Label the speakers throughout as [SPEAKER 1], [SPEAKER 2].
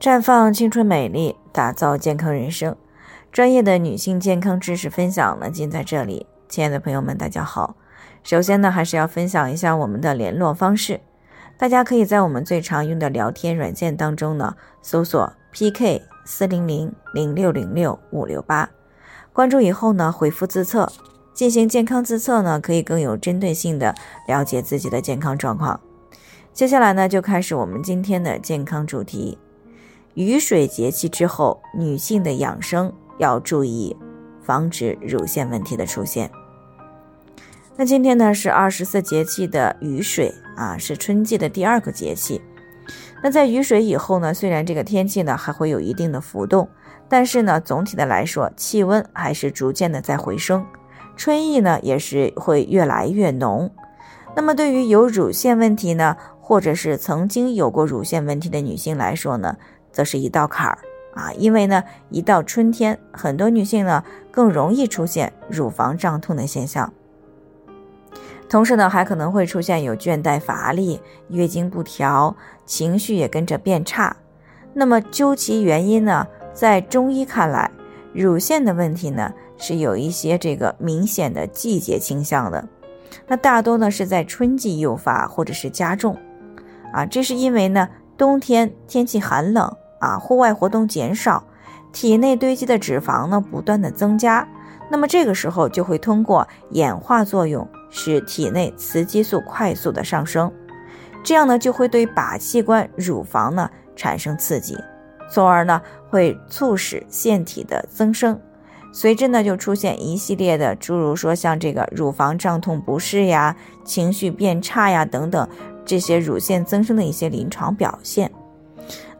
[SPEAKER 1] 绽放青春美丽，打造健康人生。专业的女性健康知识分享呢，尽在这里。亲爱的朋友们，大家好。首先呢，还是要分享一下我们的联络方式。大家可以在我们最常用的聊天软件当中呢，搜索 PK 四零零零六零六五六八，关注以后呢，回复自测进行健康自测呢，可以更有针对性的了解自己的健康状况。接下来呢，就开始我们今天的健康主题。雨水节气之后，女性的养生要注意，防止乳腺问题的出现。那今天呢是二十四节气的雨水啊，是春季的第二个节气。那在雨水以后呢，虽然这个天气呢还会有一定的浮动，但是呢总体的来说，气温还是逐渐的在回升，春意呢也是会越来越浓。那么对于有乳腺问题呢，或者是曾经有过乳腺问题的女性来说呢，则是一道坎儿啊，因为呢，一到春天，很多女性呢更容易出现乳房胀痛的现象，同时呢，还可能会出现有倦怠、乏力、月经不调，情绪也跟着变差。那么究其原因呢，在中医看来，乳腺的问题呢是有一些这个明显的季节倾向的，那大多呢是在春季诱发或者是加重，啊，这是因为呢。冬天天气寒冷啊，户外活动减少，体内堆积的脂肪呢不断的增加，那么这个时候就会通过演化作用，使体内雌激素快速的上升，这样呢就会对靶器官乳房呢产生刺激，从而呢会促使腺体的增生，随之呢就出现一系列的诸如说像这个乳房胀痛不适呀，情绪变差呀等等。这些乳腺增生的一些临床表现，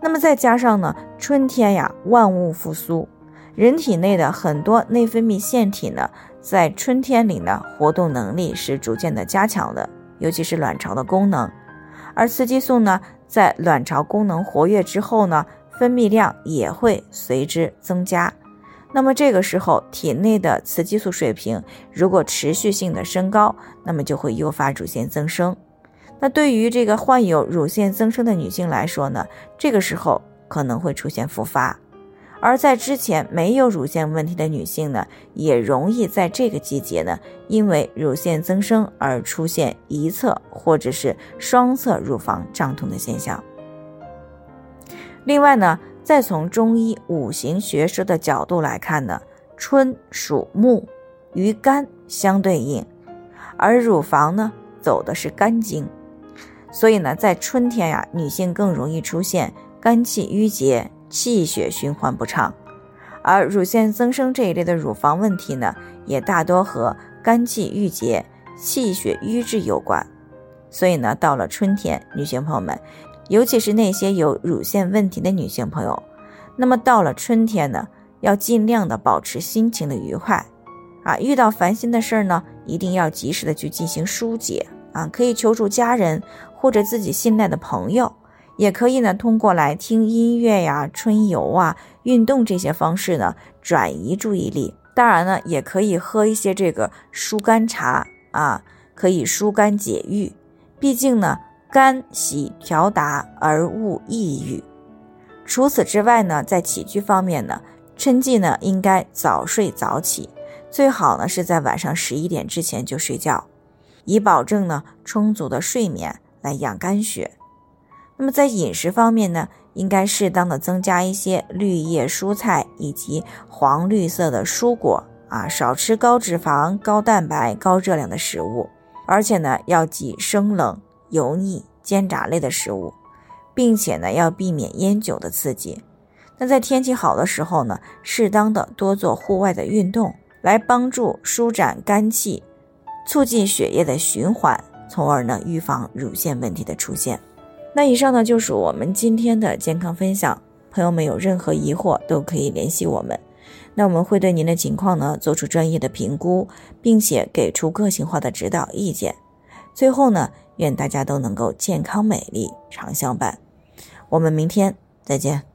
[SPEAKER 1] 那么再加上呢，春天呀，万物复苏，人体内的很多内分泌腺体呢，在春天里呢，活动能力是逐渐的加强的，尤其是卵巢的功能，而雌激素呢，在卵巢功能活跃之后呢，分泌量也会随之增加，那么这个时候体内的雌激素水平如果持续性的升高，那么就会诱发乳腺增生。那对于这个患有乳腺增生的女性来说呢，这个时候可能会出现复发；而在之前没有乳腺问题的女性呢，也容易在这个季节呢，因为乳腺增生而出现一侧或者是双侧乳房胀痛的现象。另外呢，再从中医五行学说的角度来看呢，春属木，与肝相对应，而乳房呢走的是肝经。所以呢，在春天呀，女性更容易出现肝气郁结、气血循环不畅，而乳腺增生这一类的乳房问题呢，也大多和肝气郁结、气血瘀滞有关。所以呢，到了春天，女性朋友们，尤其是那些有乳腺问题的女性朋友，那么到了春天呢，要尽量的保持心情的愉快，啊，遇到烦心的事儿呢，一定要及时的去进行疏解。啊，可以求助家人或者自己信赖的朋友，也可以呢通过来听音乐呀、春游啊、运动这些方式呢转移注意力。当然呢，也可以喝一些这个疏肝茶啊，可以疏肝解郁。毕竟呢，肝喜调达而勿抑郁。除此之外呢，在起居方面呢，春季呢应该早睡早起，最好呢是在晚上十一点之前就睡觉。以保证呢充足的睡眠来养肝血。那么在饮食方面呢，应该适当的增加一些绿叶蔬菜以及黄绿色的蔬果啊，少吃高脂肪、高蛋白、高热量的食物，而且呢要忌生冷、油腻、煎炸类的食物，并且呢要避免烟酒的刺激。那在天气好的时候呢，适当的多做户外的运动，来帮助舒展肝气。促进血液的循环，从而呢预防乳腺问题的出现。那以上呢就是我们今天的健康分享，朋友们有任何疑惑都可以联系我们，那我们会对您的情况呢做出专业的评估，并且给出个性化的指导意见。最后呢，愿大家都能够健康美丽常相伴。我们明天再见。